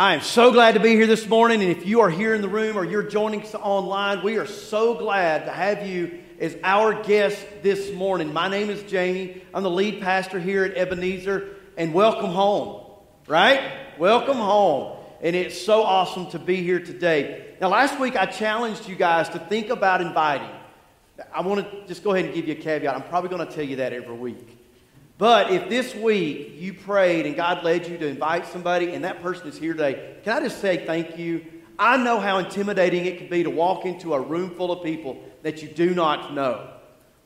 I am so glad to be here this morning. And if you are here in the room or you're joining us online, we are so glad to have you as our guest this morning. My name is Jamie. I'm the lead pastor here at Ebenezer. And welcome home, right? Welcome home. And it's so awesome to be here today. Now, last week I challenged you guys to think about inviting. I want to just go ahead and give you a caveat. I'm probably going to tell you that every week. But if this week you prayed and God led you to invite somebody and that person is here today, can I just say thank you? I know how intimidating it can be to walk into a room full of people that you do not know.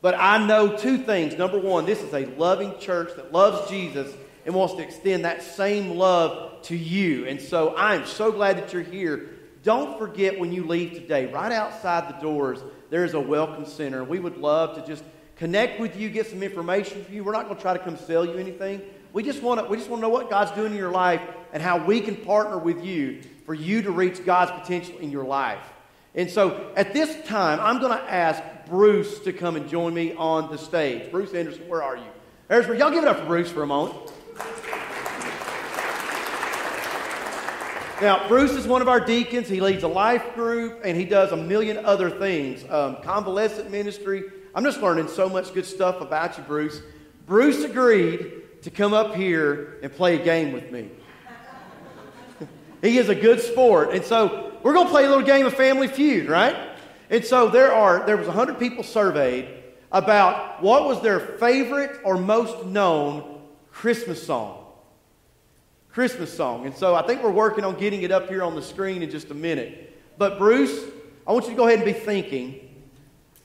But I know two things. Number one, this is a loving church that loves Jesus and wants to extend that same love to you. And so I am so glad that you're here. Don't forget when you leave today, right outside the doors, there is a welcome center. We would love to just connect with you, get some information for you. We're not going to try to come sell you anything. We just want to we just want to know what God's doing in your life and how we can partner with you for you to reach God's potential in your life. And so at this time, I'm going to ask Bruce to come and join me on the stage. Bruce Anderson, where are you? There's Y'all give it up for Bruce for a moment. Now, Bruce is one of our deacons. He leads a life group and he does a million other things um, convalescent ministry, I'm just learning so much good stuff about you, Bruce. Bruce agreed to come up here and play a game with me. he is a good sport. And so we're going to play a little game of Family Feud, right? And so there are there was 100 people surveyed about what was their favorite or most known Christmas song. Christmas song. And so I think we're working on getting it up here on the screen in just a minute. But Bruce, I want you to go ahead and be thinking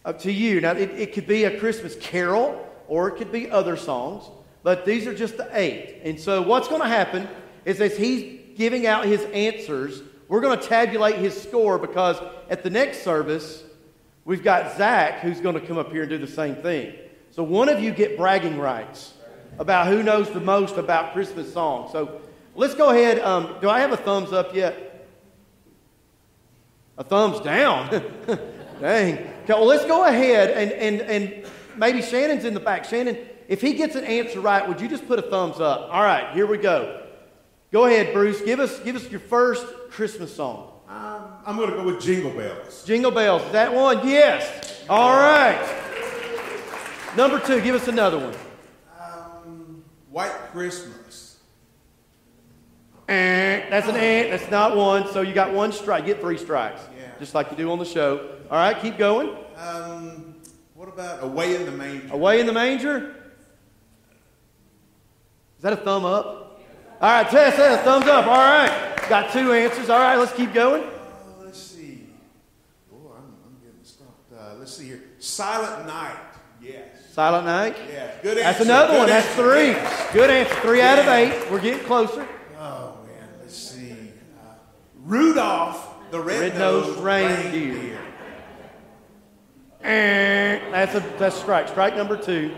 up to you. Now, it, it could be a Christmas carol or it could be other songs, but these are just the eight. And so, what's going to happen is as he's giving out his answers, we're going to tabulate his score because at the next service, we've got Zach who's going to come up here and do the same thing. So, one of you get bragging rights about who knows the most about Christmas songs. So, let's go ahead. Um, do I have a thumbs up yet? A thumbs down. Dang. Okay, well, let's go ahead and, and, and maybe Shannon's in the back. Shannon, if he gets an answer right, would you just put a thumbs up? All right, here we go. Go ahead, Bruce. Give us, give us your first Christmas song. Um, I'm going to go with Jingle Bells. Jingle Bells. Is that one? Yes. All right. Number two, give us another one. Um, White Christmas. Eh, that's an ant. That's not one. So you got one strike. Get three strikes. Yeah. Just like you do on the show. All right, keep going. Um, what about Away in the Manger? Away in the manger? Is that a thumb up? All right, Tess, a thumbs up. All right. Got two answers. All right, let's keep going. Uh, let's see. Oh, I'm, I'm getting stumped. Uh, let's see here. Silent Night. Yes. Silent Night? Yeah. Good answer. That's another Good one. That's three. Yes. Good answer. Three out of eight. We're getting closer. Oh, man. Let's see. Uh, Rudolph the Red-nosed Reindeer. Reindeer. Eh, That's a that's strike. Strike number two.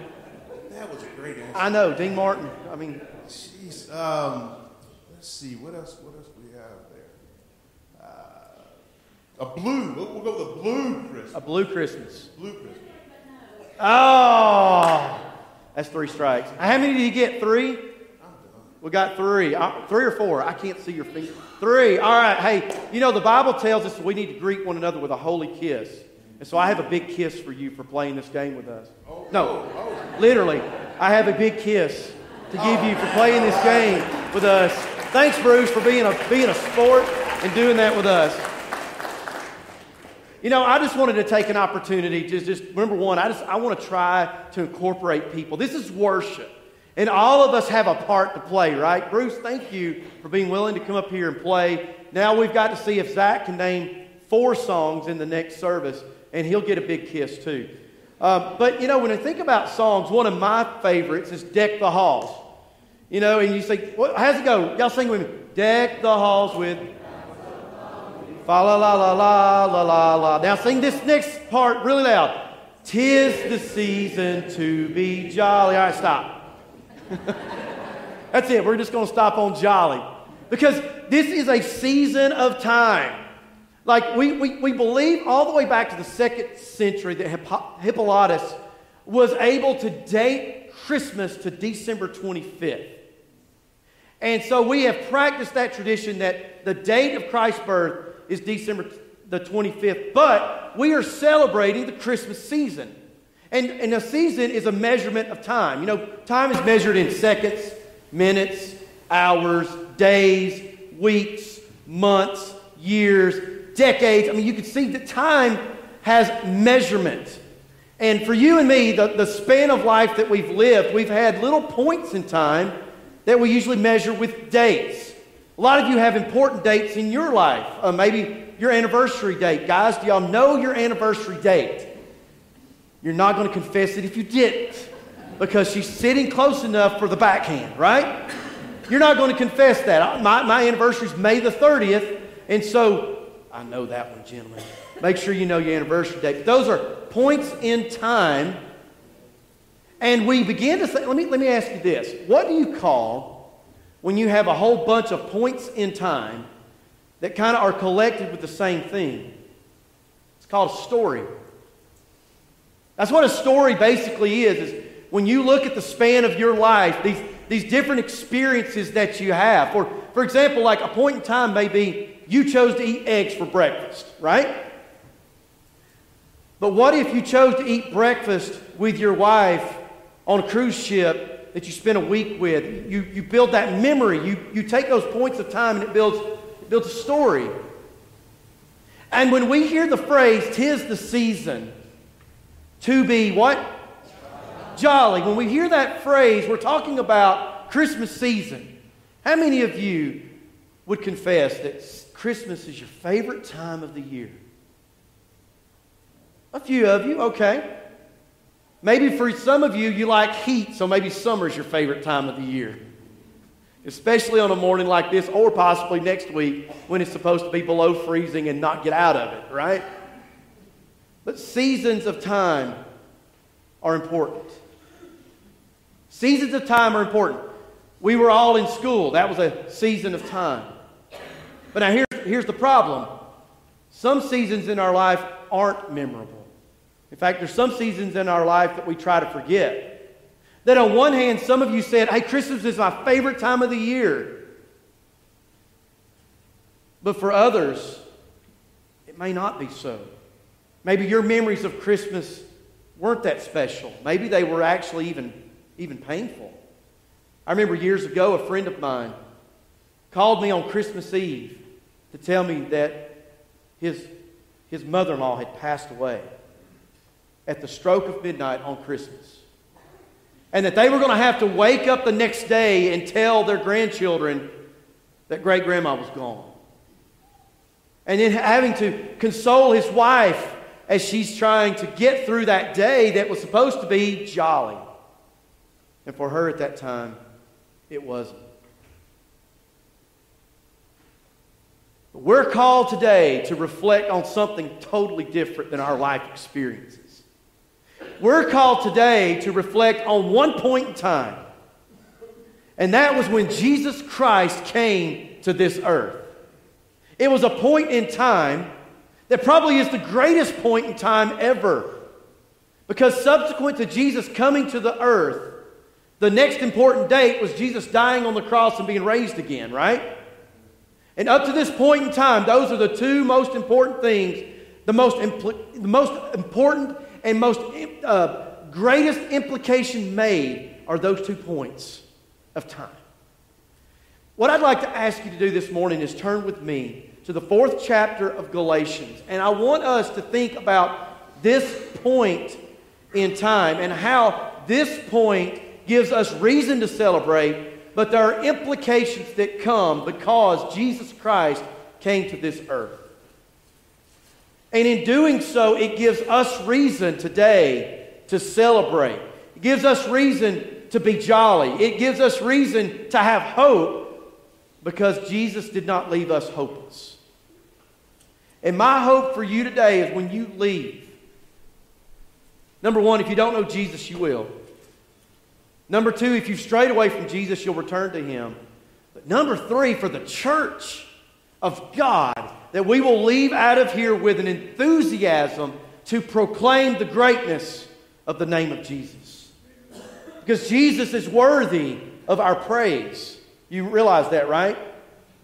That was a great answer. I know, Dean Martin. I mean, Jeez. Um, let's see. What else? What else we have there? Uh, a blue. We'll, we'll go with a blue Christmas. a blue Christmas. Blue Christmas. Oh, that's three strikes. How many did you get? Three. I'm done. We got three. Uh, three or four. I can't see your finger. Three. All right. Hey, you know, the Bible tells us we need to greet one another with a holy kiss. And so I have a big kiss for you for playing this game with us. No, literally, I have a big kiss to give you for playing this game with us. Thanks, Bruce, for being a, being a sport and doing that with us. You know, I just wanted to take an opportunity to just, number one, I just, I want to try to incorporate people. This is worship. And all of us have a part to play, right? Bruce, thank you for being willing to come up here and play. Now we've got to see if Zach can name four songs in the next service, and he'll get a big kiss too. Um, but, you know, when I think about songs, one of my favorites is Deck the Halls. You know, and you say, what, how's it go? Y'all sing with me. Deck the halls with Fa la la la la la la la. Now sing this next part really loud. Tis the season to be jolly. All right, stop. That's it. We're just going to stop on jolly. Because this is a season of time. Like, we, we, we believe all the way back to the second century that Hippo- Hippolytus was able to date Christmas to December 25th. And so we have practiced that tradition that the date of Christ's birth is December the 25th, but we are celebrating the Christmas season. And, and a season is a measurement of time. You know, time is measured in seconds, minutes, hours, days, weeks, months, years, decades. I mean, you can see that time has measurement. And for you and me, the, the span of life that we've lived, we've had little points in time that we usually measure with dates. A lot of you have important dates in your life. Uh, maybe your anniversary date. Guys, do y'all know your anniversary date? You're not going to confess it if you didn't because she's sitting close enough for the backhand, right? You're not going to confess that. My, my anniversary is May the 30th, and so I know that one, gentlemen. Make sure you know your anniversary date. But those are points in time. And we begin to say, let me, let me ask you this. What do you call when you have a whole bunch of points in time that kind of are collected with the same thing? It's called a story. That's what a story basically is, is when you look at the span of your life, these, these different experiences that you have. For, for example, like a point in time may be you chose to eat eggs for breakfast, right? But what if you chose to eat breakfast with your wife on a cruise ship that you spent a week with? You, you build that memory. You, you take those points of time and it builds, it builds a story. And when we hear the phrase, tis the season, to be what? Jolly. When we hear that phrase, we're talking about Christmas season. How many of you would confess that Christmas is your favorite time of the year? A few of you, okay. Maybe for some of you, you like heat, so maybe summer's your favorite time of the year. Especially on a morning like this, or possibly next week when it's supposed to be below freezing and not get out of it, right? But seasons of time are important. Seasons of time are important. We were all in school, that was a season of time. But now here's, here's the problem some seasons in our life aren't memorable. In fact, there's some seasons in our life that we try to forget. That on one hand, some of you said, hey, Christmas is my favorite time of the year. But for others, it may not be so. Maybe your memories of Christmas weren't that special. Maybe they were actually even, even painful. I remember years ago, a friend of mine called me on Christmas Eve to tell me that his, his mother in law had passed away at the stroke of midnight on Christmas. And that they were going to have to wake up the next day and tell their grandchildren that great grandma was gone. And then having to console his wife as she's trying to get through that day that was supposed to be jolly. And for her at that time, it wasn't. But we're called today to reflect on something totally different than our life experiences. We're called today to reflect on one point in time, and that was when Jesus Christ came to this earth. It was a point in time that probably is the greatest point in time ever. Because subsequent to Jesus coming to the earth, the next important date was Jesus dying on the cross and being raised again, right? And up to this point in time, those are the two most important things, the most, impl- the most important and most uh, greatest implication made are those two points of time. What I'd like to ask you to do this morning is turn with me to the fourth chapter of Galatians. And I want us to think about this point in time and how this point gives us reason to celebrate, but there are implications that come because Jesus Christ came to this earth. And in doing so, it gives us reason today to celebrate. It gives us reason to be jolly. It gives us reason to have hope because Jesus did not leave us hopeless. And my hope for you today is when you leave, number one, if you don't know Jesus, you will. Number two, if you've strayed away from Jesus, you'll return to him. But number three, for the church of God, that we will leave out of here with an enthusiasm to proclaim the greatness of the name of Jesus. Because Jesus is worthy of our praise. You realize that, right?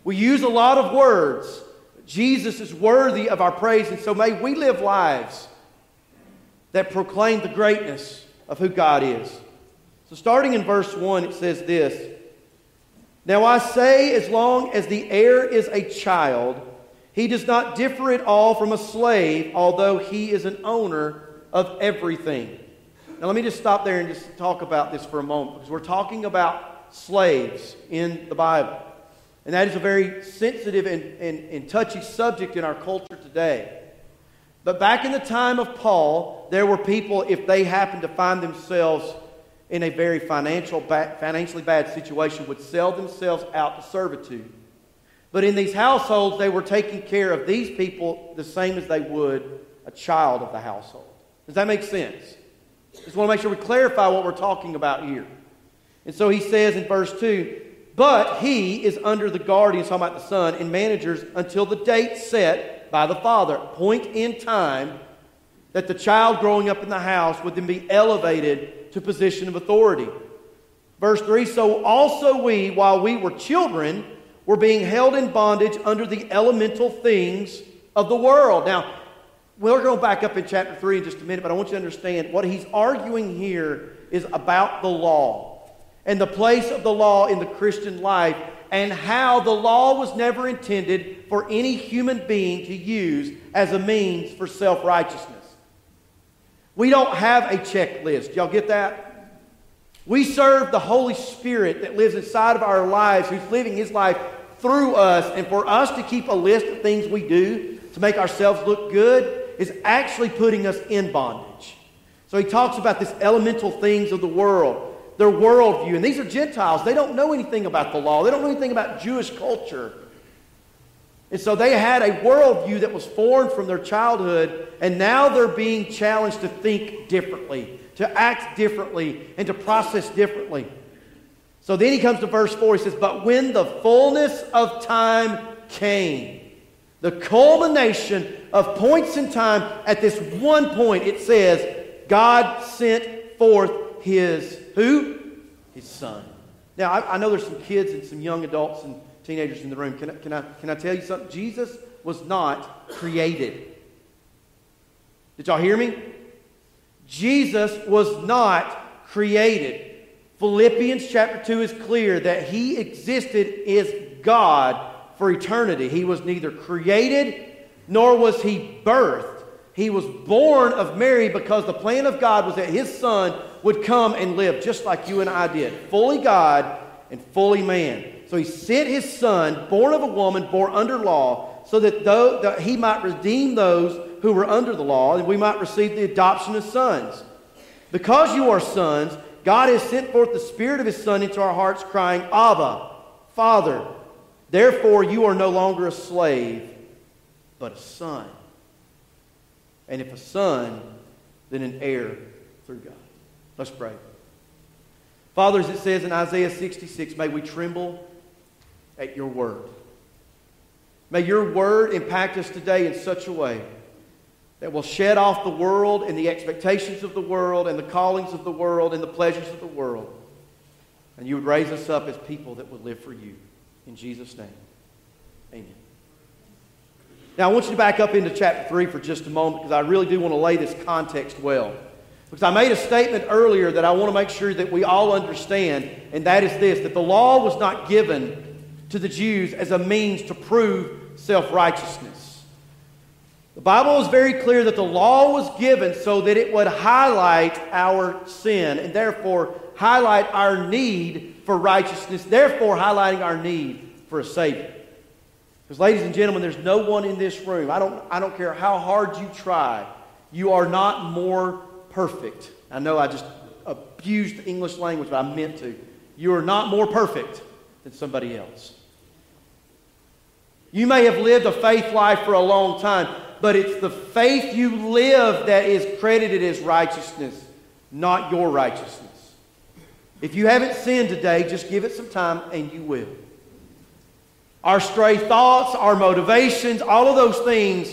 We use a lot of words. Jesus is worthy of our praise, and so may we live lives that proclaim the greatness of who God is. So, starting in verse 1, it says this Now I say, as long as the heir is a child, he does not differ at all from a slave, although he is an owner of everything. Now, let me just stop there and just talk about this for a moment because we're talking about slaves in the Bible. And that is a very sensitive and, and, and touchy subject in our culture today. But back in the time of Paul, there were people, if they happened to find themselves in a very financial, financially bad situation, would sell themselves out to servitude. But in these households, they were taking care of these people the same as they would a child of the household. Does that make sense? Just want to make sure we clarify what we're talking about here. And so he says in verse 2 But he is under the guardian, talking about the son, and managers until the date set by the father. Point in time that the child growing up in the house would then be elevated to position of authority. Verse 3 So also we, while we were children, were being held in bondage under the elemental things of the world. Now, we're going to back up in chapter 3 in just a minute, but I want you to understand what he's arguing here is about the law and the place of the law in the Christian life and how the law was never intended for any human being to use as a means for self righteousness. We don't have a checklist. Y'all get that? We serve the Holy Spirit that lives inside of our lives, who's living his life through us. And for us to keep a list of things we do to make ourselves look good is actually putting us in bondage. So he talks about this elemental things of the world, their worldview. And these are Gentiles. They don't know anything about the law, they don't know anything about Jewish culture. And so they had a worldview that was formed from their childhood, and now they're being challenged to think differently, to act differently, and to process differently. So then he comes to verse 4. He says, But when the fullness of time came, the culmination of points in time, at this one point, it says, God sent forth his who? His son. Now, I, I know there's some kids and some young adults and teenagers in the room, can I, can I, can I tell you something? Jesus was not created. Did y'all hear me? Jesus was not created. Philippians chapter 2 is clear that he existed as God for eternity. He was neither created nor was he birthed. He was born of Mary because the plan of God was that his son would come and live just like you and I did, fully God and fully man. So he sent his son, born of a woman, born under law, so that, though, that he might redeem those who were under the law, and we might receive the adoption as sons. Because you are sons, God has sent forth the Spirit of His Son into our hearts, crying, Abba, Father. Therefore, you are no longer a slave, but a son. And if a son, then an heir through God. Let's pray. Father, as it says in Isaiah 66, may we tremble at your word. May your word impact us today in such a way that will shed off the world and the expectations of the world and the callings of the world and the pleasures of the world. And you would raise us up as people that would live for you. In Jesus' name, amen. Now, I want you to back up into chapter 3 for just a moment because I really do want to lay this context well. Because I made a statement earlier that I want to make sure that we all understand, and that is this that the law was not given to the Jews as a means to prove self righteousness. The Bible is very clear that the law was given so that it would highlight our sin and therefore highlight our need for righteousness, therefore highlighting our need for a Savior. Because, ladies and gentlemen, there's no one in this room, I don't, I don't care how hard you try, you are not more perfect. I know I just abused the English language, but I meant to. You are not more perfect than somebody else. You may have lived a faith life for a long time, but it's the faith you live that is credited as righteousness, not your righteousness. If you haven't sinned today, just give it some time and you will. Our stray thoughts, our motivations, all of those things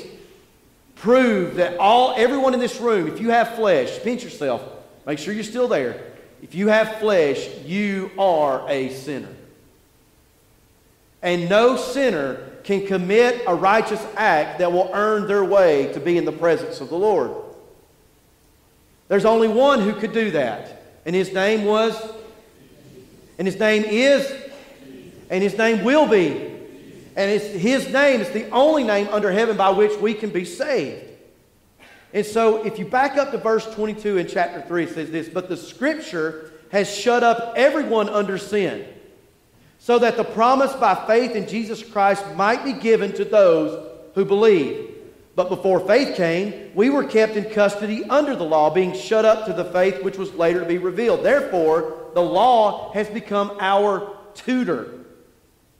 prove that all everyone in this room, if you have flesh, pinch yourself, make sure you're still there. If you have flesh, you are a sinner. And no sinner can commit a righteous act that will earn their way to be in the presence of the Lord. There's only one who could do that. And his name was, and his name is, and his name will be. And it's, his name is the only name under heaven by which we can be saved. And so if you back up to verse 22 in chapter 3, it says this But the scripture has shut up everyone under sin, so that the promise by faith in Jesus Christ might be given to those who believe. But before faith came, we were kept in custody under the law, being shut up to the faith which was later to be revealed. Therefore, the law has become our tutor.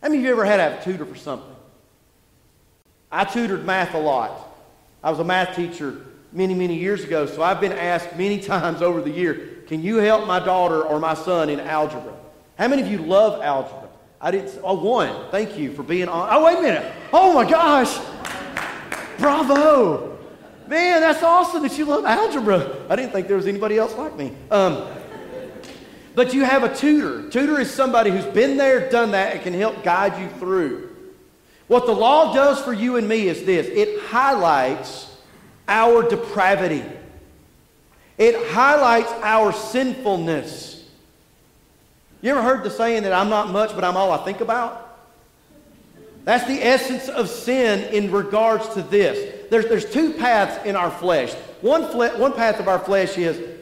How many of you ever had a tutor for something? I tutored math a lot. I was a math teacher many, many years ago, so I've been asked many times over the year, can you help my daughter or my son in algebra? How many of you love algebra? I didn't. Oh, one. Thank you for being on. Oh, wait a minute. Oh my gosh. Bravo! Man, that's awesome that you love algebra. I didn't think there was anybody else like me. Um, but you have a tutor. Tutor is somebody who's been there, done that, and can help guide you through. What the law does for you and me is this it highlights our depravity, it highlights our sinfulness. You ever heard the saying that I'm not much, but I'm all I think about? That's the essence of sin in regards to this. There's, there's two paths in our flesh. One, fle- one path of our flesh is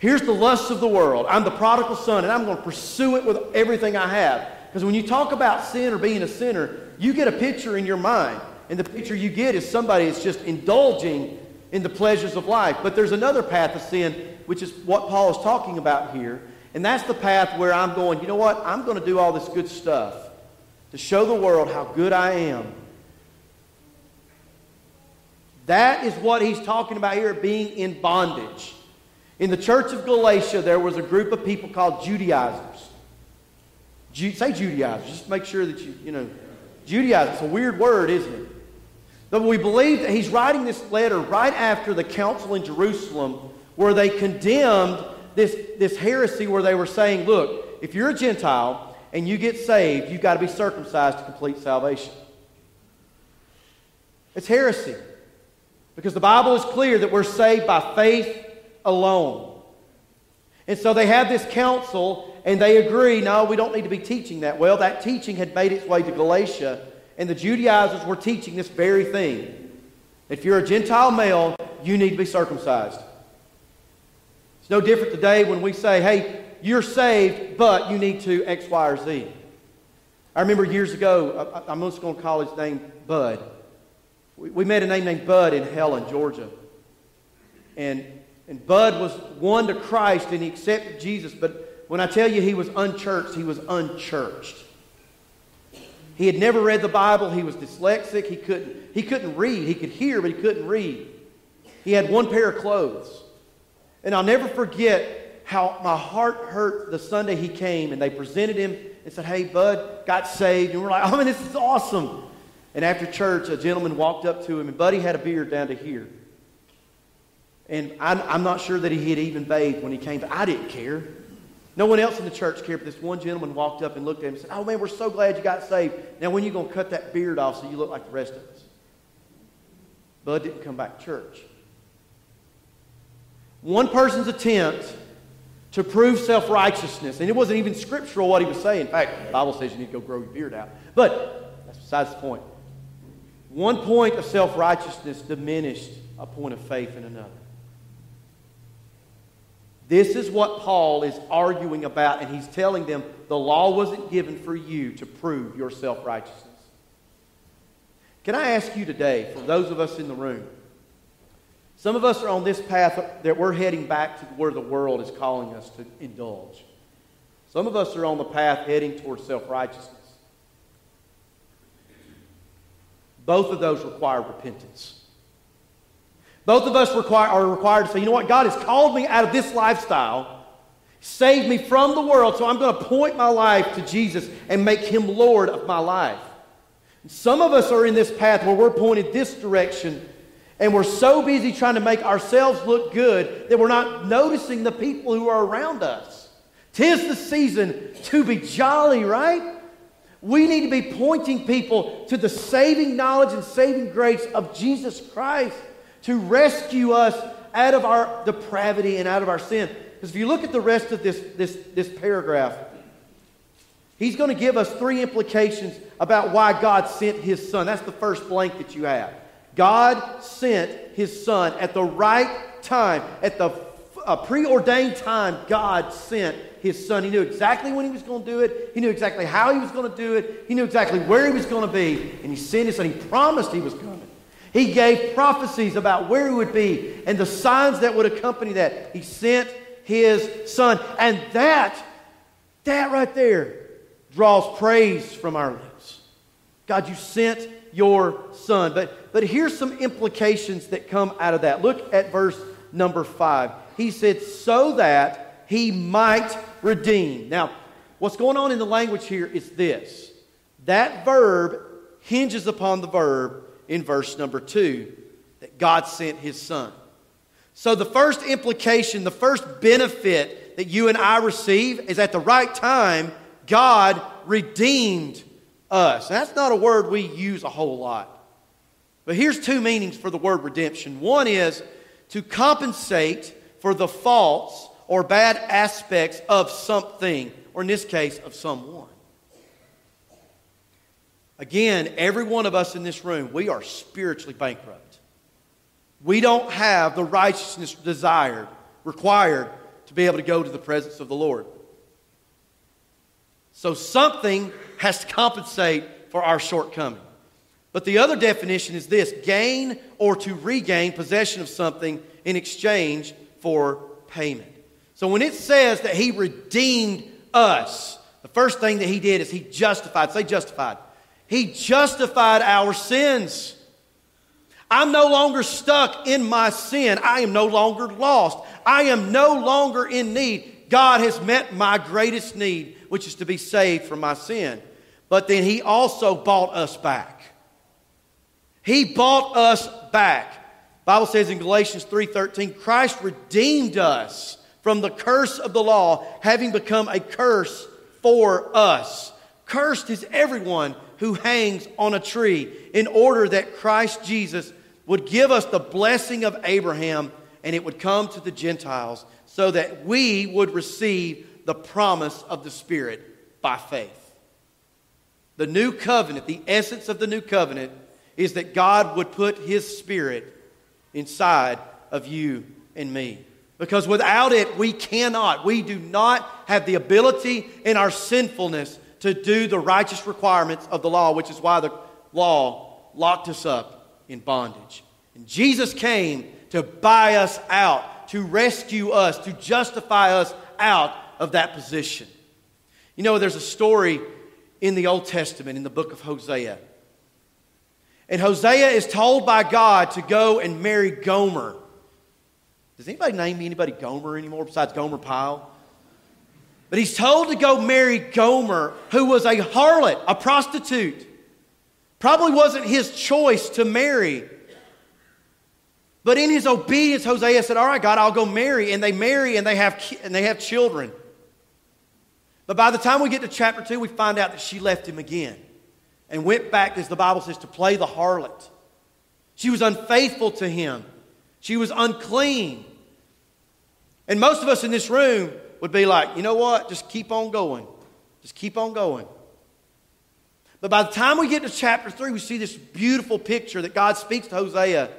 here's the lusts of the world. I'm the prodigal son, and I'm going to pursue it with everything I have. Because when you talk about sin or being a sinner, you get a picture in your mind. And the picture you get is somebody that's just indulging in the pleasures of life. But there's another path of sin, which is what Paul is talking about here. And that's the path where I'm going, you know what? I'm going to do all this good stuff to show the world how good I am. That is what he's talking about here, being in bondage. In the church of Galatia, there was a group of people called Judaizers. Ju- say Judaizers, just make sure that you, you know, Judaizers. It's a weird word, isn't it? But we believe that he's writing this letter right after the council in Jerusalem where they condemned this, this heresy where they were saying, look, if you're a Gentile and you get saved, you've got to be circumcised to complete salvation. It's heresy. Because the Bible is clear that we're saved by faith alone. And so they have this council and they agree, no, we don't need to be teaching that. Well, that teaching had made its way to Galatia, and the Judaizers were teaching this very thing. If you're a Gentile male, you need to be circumcised. It's no different today when we say, hey, you're saved, but you need to X, Y, or Z. I remember years ago, I'm just going to call his name Bud. We met a name named Bud in Helen, Georgia. And, and Bud was won to Christ and he accepted Jesus, but when I tell you he was unchurched, he was unchurched. He had never read the Bible. He was dyslexic. He couldn't, he couldn't read. He could hear, but he couldn't read. He had one pair of clothes. And I'll never forget how my heart hurt the Sunday he came and they presented him and said, Hey, Bud, got saved. And we're like, Oh, man, this is awesome. And after church, a gentleman walked up to him, and Buddy had a beard down to here. And I'm, I'm not sure that he had even bathed when he came, but I didn't care. No one else in the church cared, but this one gentleman walked up and looked at him and said, Oh, man, we're so glad you got saved. Now, when are you going to cut that beard off so you look like the rest of us? Bud didn't come back to church. One person's attempt to prove self righteousness. And it wasn't even scriptural what he was saying. In fact, the Bible says you need to go grow your beard out. But that's besides the point. One point of self righteousness diminished a point of faith in another. This is what Paul is arguing about, and he's telling them the law wasn't given for you to prove your self righteousness. Can I ask you today, for those of us in the room, some of us are on this path that we're heading back to where the world is calling us to indulge. Some of us are on the path heading towards self righteousness. Both of those require repentance. Both of us require, are required to say, you know what, God has called me out of this lifestyle, saved me from the world, so I'm going to point my life to Jesus and make him Lord of my life. Some of us are in this path where we're pointed this direction and we're so busy trying to make ourselves look good that we're not noticing the people who are around us. Tis the season to be jolly, right? We need to be pointing people to the saving knowledge and saving grace of Jesus Christ to rescue us out of our depravity and out of our sin. Because if you look at the rest of this, this, this paragraph, he's going to give us three implications about why God sent his son. That's the first blank that you have. God sent his son at the right time, at the preordained time, God sent his son. He knew exactly when he was going to do it. He knew exactly how he was going to do it. He knew exactly where he was going to be. And he sent his son. He promised he was coming. He gave prophecies about where he would be and the signs that would accompany that. He sent his son. And that, that right there, draws praise from our lips. God, you sent your son. But, but here's some implications that come out of that. Look at verse number five. He said, so that he might redeem. Now, what's going on in the language here is this that verb hinges upon the verb in verse number two that God sent his son. So, the first implication, the first benefit that you and I receive is at the right time, God redeemed us. that's not a word we use a whole lot. But here's two meanings for the word redemption one is to compensate for the faults or bad aspects of something, or in this case, of someone. Again, every one of us in this room, we are spiritually bankrupt. We don't have the righteousness desired, required to be able to go to the presence of the Lord. So something has to compensate for our shortcoming. But the other definition is this gain or to regain possession of something in exchange for payment. So when it says that he redeemed us, the first thing that he did is he justified. Say justified. He justified our sins. I'm no longer stuck in my sin. I am no longer lost. I am no longer in need. God has met my greatest need, which is to be saved from my sin. But then he also bought us back. He bought us back. Bible says in Galatians 3:13, Christ redeemed us from the curse of the law, having become a curse for us. Cursed is everyone who hangs on a tree, in order that Christ Jesus would give us the blessing of Abraham and it would come to the Gentiles, so that we would receive the promise of the Spirit by faith. The new covenant, the essence of the new covenant, is that God would put His Spirit inside of you and me. Because without it, we cannot, we do not have the ability in our sinfulness to do the righteous requirements of the law, which is why the law locked us up in bondage. And Jesus came to buy us out, to rescue us, to justify us out of that position. You know, there's a story in the Old Testament, in the book of Hosea. And Hosea is told by God to go and marry Gomer. Does anybody name me anybody Gomer anymore besides Gomer Pyle? But he's told to go marry Gomer, who was a harlot, a prostitute. Probably wasn't his choice to marry. But in his obedience, Hosea said, All right, God, I'll go marry. And they marry and they have, and they have children. But by the time we get to chapter 2, we find out that she left him again and went back, as the Bible says, to play the harlot. She was unfaithful to him, she was unclean. And most of us in this room would be like, you know what? Just keep on going. Just keep on going. But by the time we get to chapter 3, we see this beautiful picture that God speaks to Hosea.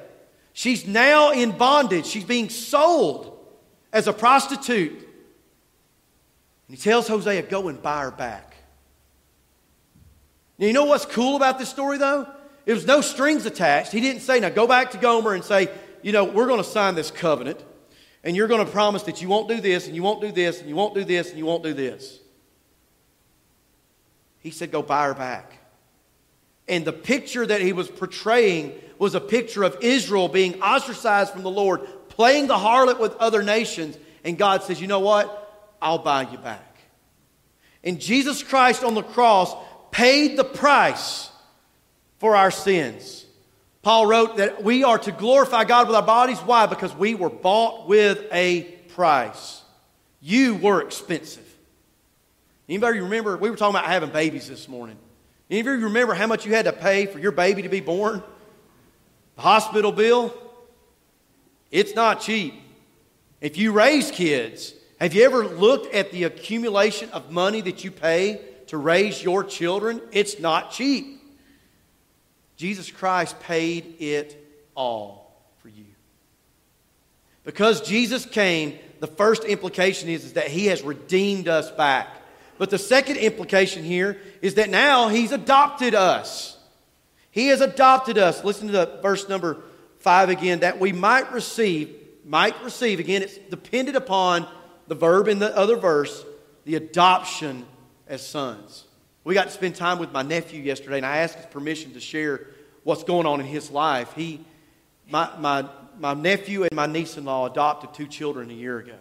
She's now in bondage. She's being sold as a prostitute. And he tells Hosea, go and buy her back. Now, you know what's cool about this story, though? It was no strings attached. He didn't say, now go back to Gomer and say, you know, we're going to sign this covenant, and you're going to promise that you won't do this, and you won't do this, and you won't do this, and you won't do this. He said, go buy her back. And the picture that he was portraying was a picture of Israel being ostracized from the Lord, playing the harlot with other nations. And God says, you know what? I'll buy you back. And Jesus Christ on the cross paid the price for our sins. Paul wrote that we are to glorify God with our bodies. Why? Because we were bought with a price. You were expensive. Anybody remember? We were talking about having babies this morning. Any of you remember how much you had to pay for your baby to be born? The hospital bill? It's not cheap. If you raise kids, have you ever looked at the accumulation of money that you pay to raise your children? It's not cheap. Jesus Christ paid it all for you. Because Jesus came, the first implication is, is that he has redeemed us back. But the second implication here is that now he's adopted us. He has adopted us. Listen to the verse number five again, that we might receive, might receive, again, it's dependent upon the verb in the other verse, the adoption as sons. We got to spend time with my nephew yesterday, and I asked his permission to share what's going on in his life. He, my, my, my nephew and my niece in law adopted two children a year ago.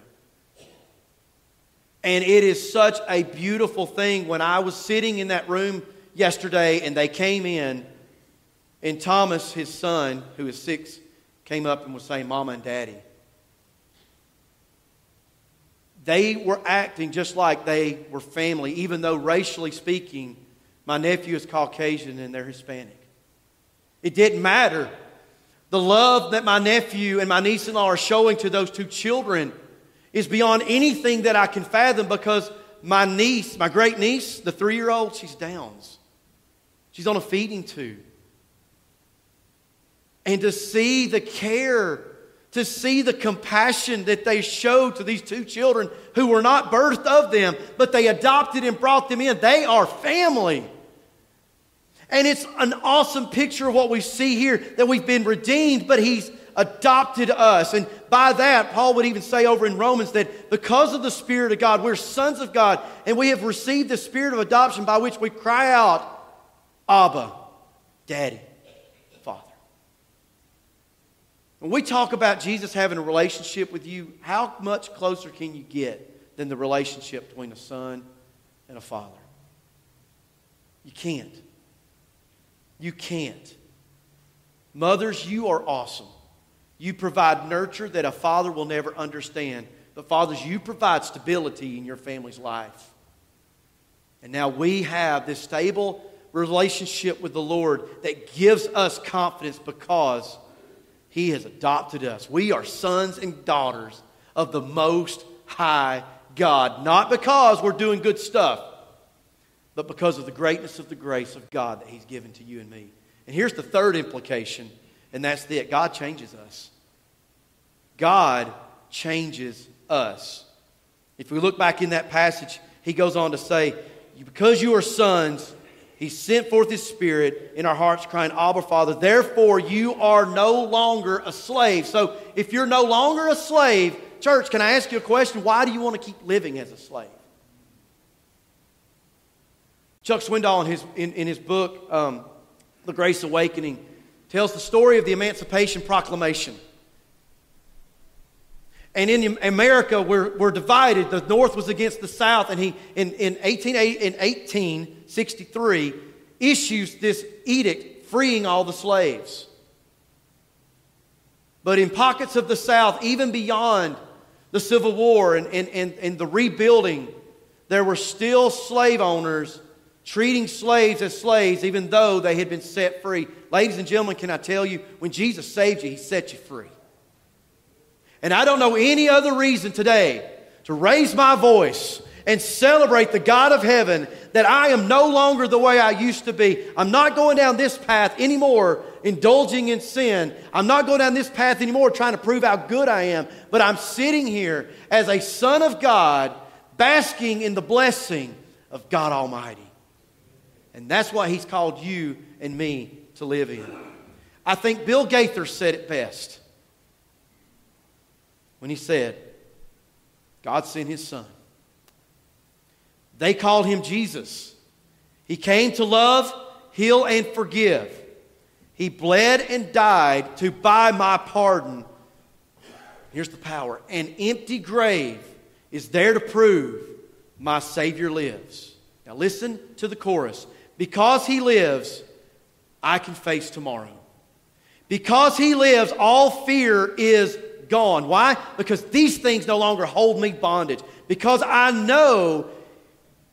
And it is such a beautiful thing when I was sitting in that room yesterday and they came in, and Thomas, his son, who is six, came up and was saying, Mama and Daddy. They were acting just like they were family, even though racially speaking, my nephew is Caucasian and they're Hispanic. It didn't matter. The love that my nephew and my niece in law are showing to those two children is beyond anything that I can fathom because my niece, my great niece, the three year old, she's Downs. She's on a feeding tube. And to see the care, to see the compassion that they showed to these two children who were not birthed of them, but they adopted and brought them in, they are family. And it's an awesome picture of what we see here that we've been redeemed, but He's adopted us. And by that, Paul would even say over in Romans that because of the Spirit of God, we're sons of God, and we have received the Spirit of adoption by which we cry out, Abba, Daddy, Father. When we talk about Jesus having a relationship with you, how much closer can you get than the relationship between a son and a father? You can't. You can't. Mothers, you are awesome. You provide nurture that a father will never understand. But, fathers, you provide stability in your family's life. And now we have this stable relationship with the Lord that gives us confidence because He has adopted us. We are sons and daughters of the Most High God, not because we're doing good stuff, but because of the greatness of the grace of God that He's given to you and me. And here's the third implication, and that's it God changes us. God changes us. If we look back in that passage, he goes on to say, Because you are sons, he sent forth his spirit in our hearts, crying, Abba, Father. Therefore, you are no longer a slave. So, if you're no longer a slave, church, can I ask you a question? Why do you want to keep living as a slave? Chuck Swindoll, in his, in, in his book, um, The Grace Awakening, tells the story of the Emancipation Proclamation. And in America, we're, we're divided. The North was against the South. And he, in, in, 18, in 1863, issues this edict freeing all the slaves. But in pockets of the South, even beyond the Civil War and, and, and, and the rebuilding, there were still slave owners treating slaves as slaves, even though they had been set free. Ladies and gentlemen, can I tell you, when Jesus saved you, he set you free. And I don't know any other reason today to raise my voice and celebrate the God of heaven that I am no longer the way I used to be. I'm not going down this path anymore, indulging in sin. I'm not going down this path anymore, trying to prove how good I am. But I'm sitting here as a son of God, basking in the blessing of God Almighty. And that's what He's called you and me to live in. I think Bill Gaither said it best when he said, God sent his son. They called him Jesus. He came to love, heal, and forgive. He bled and died to buy my pardon. Here's the power an empty grave is there to prove my Savior lives. Now, listen to the chorus. Because he lives, I can face tomorrow. Because he lives, all fear is gone. Why? Because these things no longer hold me bondage. Because I know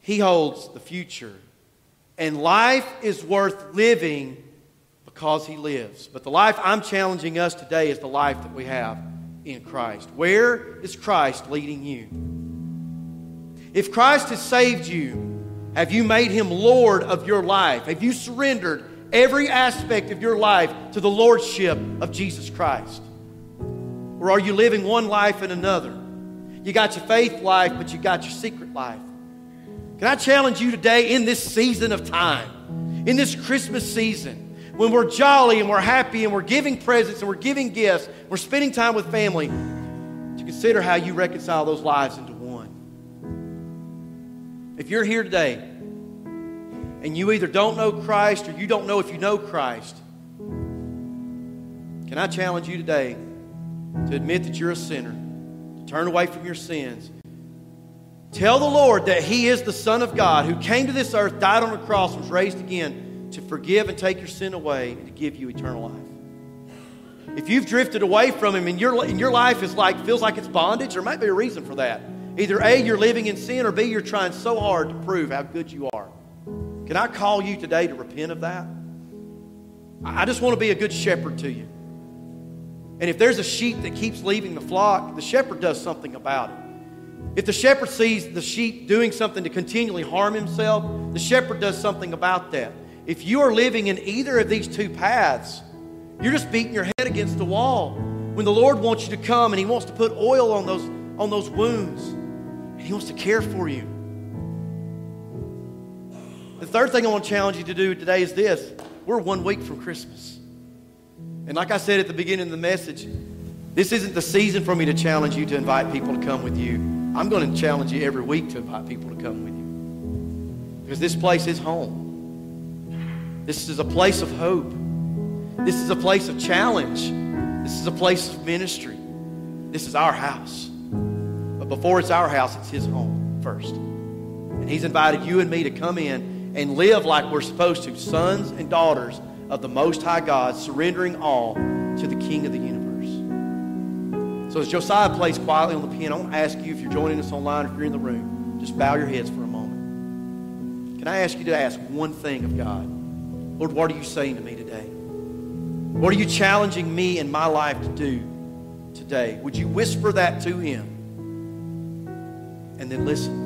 He holds the future And life is worth living because he lives. But the life I'm challenging us today is the life that we have in Christ. Where is Christ leading you? If Christ has saved you, have you made him Lord of your life? Have you surrendered every aspect of your life to the Lordship of Jesus Christ? Or are you living one life and another? You got your faith life, but you got your secret life. Can I challenge you today in this season of time, in this Christmas season, when we're jolly and we're happy and we're giving presents and we're giving gifts, we're spending time with family, to consider how you reconcile those lives into one. If you're here today and you either don't know Christ or you don't know if you know Christ, can I challenge you today to admit that you're a sinner, to turn away from your sins? Tell the Lord that He is the Son of God who came to this earth, died on the cross, was raised again to forgive and take your sin away and to give you eternal life. If you've drifted away from Him and your, and your life is like, feels like it's bondage, there might be a reason for that. Either A, you're living in sin, or B, you're trying so hard to prove how good you are. Can I call you today to repent of that? I just want to be a good shepherd to you. And if there's a sheep that keeps leaving the flock, the shepherd does something about it. If the shepherd sees the sheep doing something to continually harm himself, the shepherd does something about that. If you are living in either of these two paths, you're just beating your head against the wall. When the Lord wants you to come and He wants to put oil on those, on those wounds, and He wants to care for you. The third thing I want to challenge you to do today is this we're one week from Christmas. And like I said at the beginning of the message, this isn't the season for me to challenge you to invite people to come with you. I'm going to challenge you every week to invite people to come with you. Because this place is home. This is a place of hope. This is a place of challenge. This is a place of ministry. This is our house. But before it's our house, it's His home first. And He's invited you and me to come in and live like we're supposed to, sons and daughters of the Most High God, surrendering all to the King of the universe. So as Josiah plays quietly on the piano, I want to ask you if you're joining us online or if you're in the room, just bow your heads for a moment. Can I ask you to ask one thing of God? Lord, what are you saying to me today? What are you challenging me in my life to do today? Would you whisper that to Him? And then listen.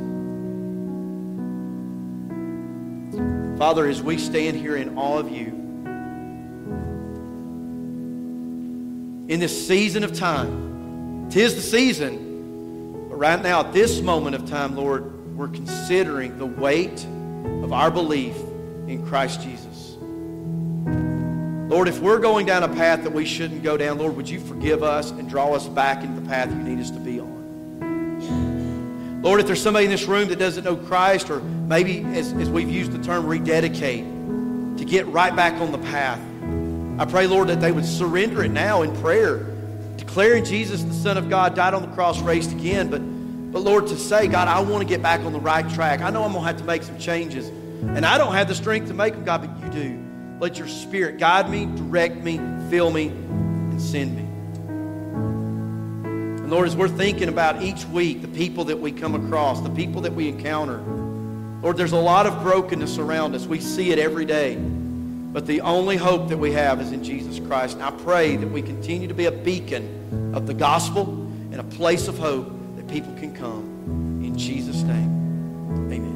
Father, as we stand here in awe of you, in this season of time, tis the season, but right now, at this moment of time, Lord, we're considering the weight of our belief in Christ Jesus. Lord, if we're going down a path that we shouldn't go down, Lord, would you forgive us and draw us back into the path you need us to be on? Lord, if there's somebody in this room that doesn't know Christ, or maybe as, as we've used the term rededicate, to get right back on the path, I pray, Lord, that they would surrender it now in prayer, declaring Jesus the Son of God, died on the cross, raised again. But, but Lord, to say, God, I want to get back on the right track. I know I'm going to have to make some changes. And I don't have the strength to make them, God, but you do. Let your spirit guide me, direct me, fill me, and send me. And Lord, as we're thinking about each week, the people that we come across, the people that we encounter, Lord, there's a lot of brokenness around us. We see it every day. But the only hope that we have is in Jesus Christ. And I pray that we continue to be a beacon of the gospel and a place of hope that people can come. In Jesus' name, amen.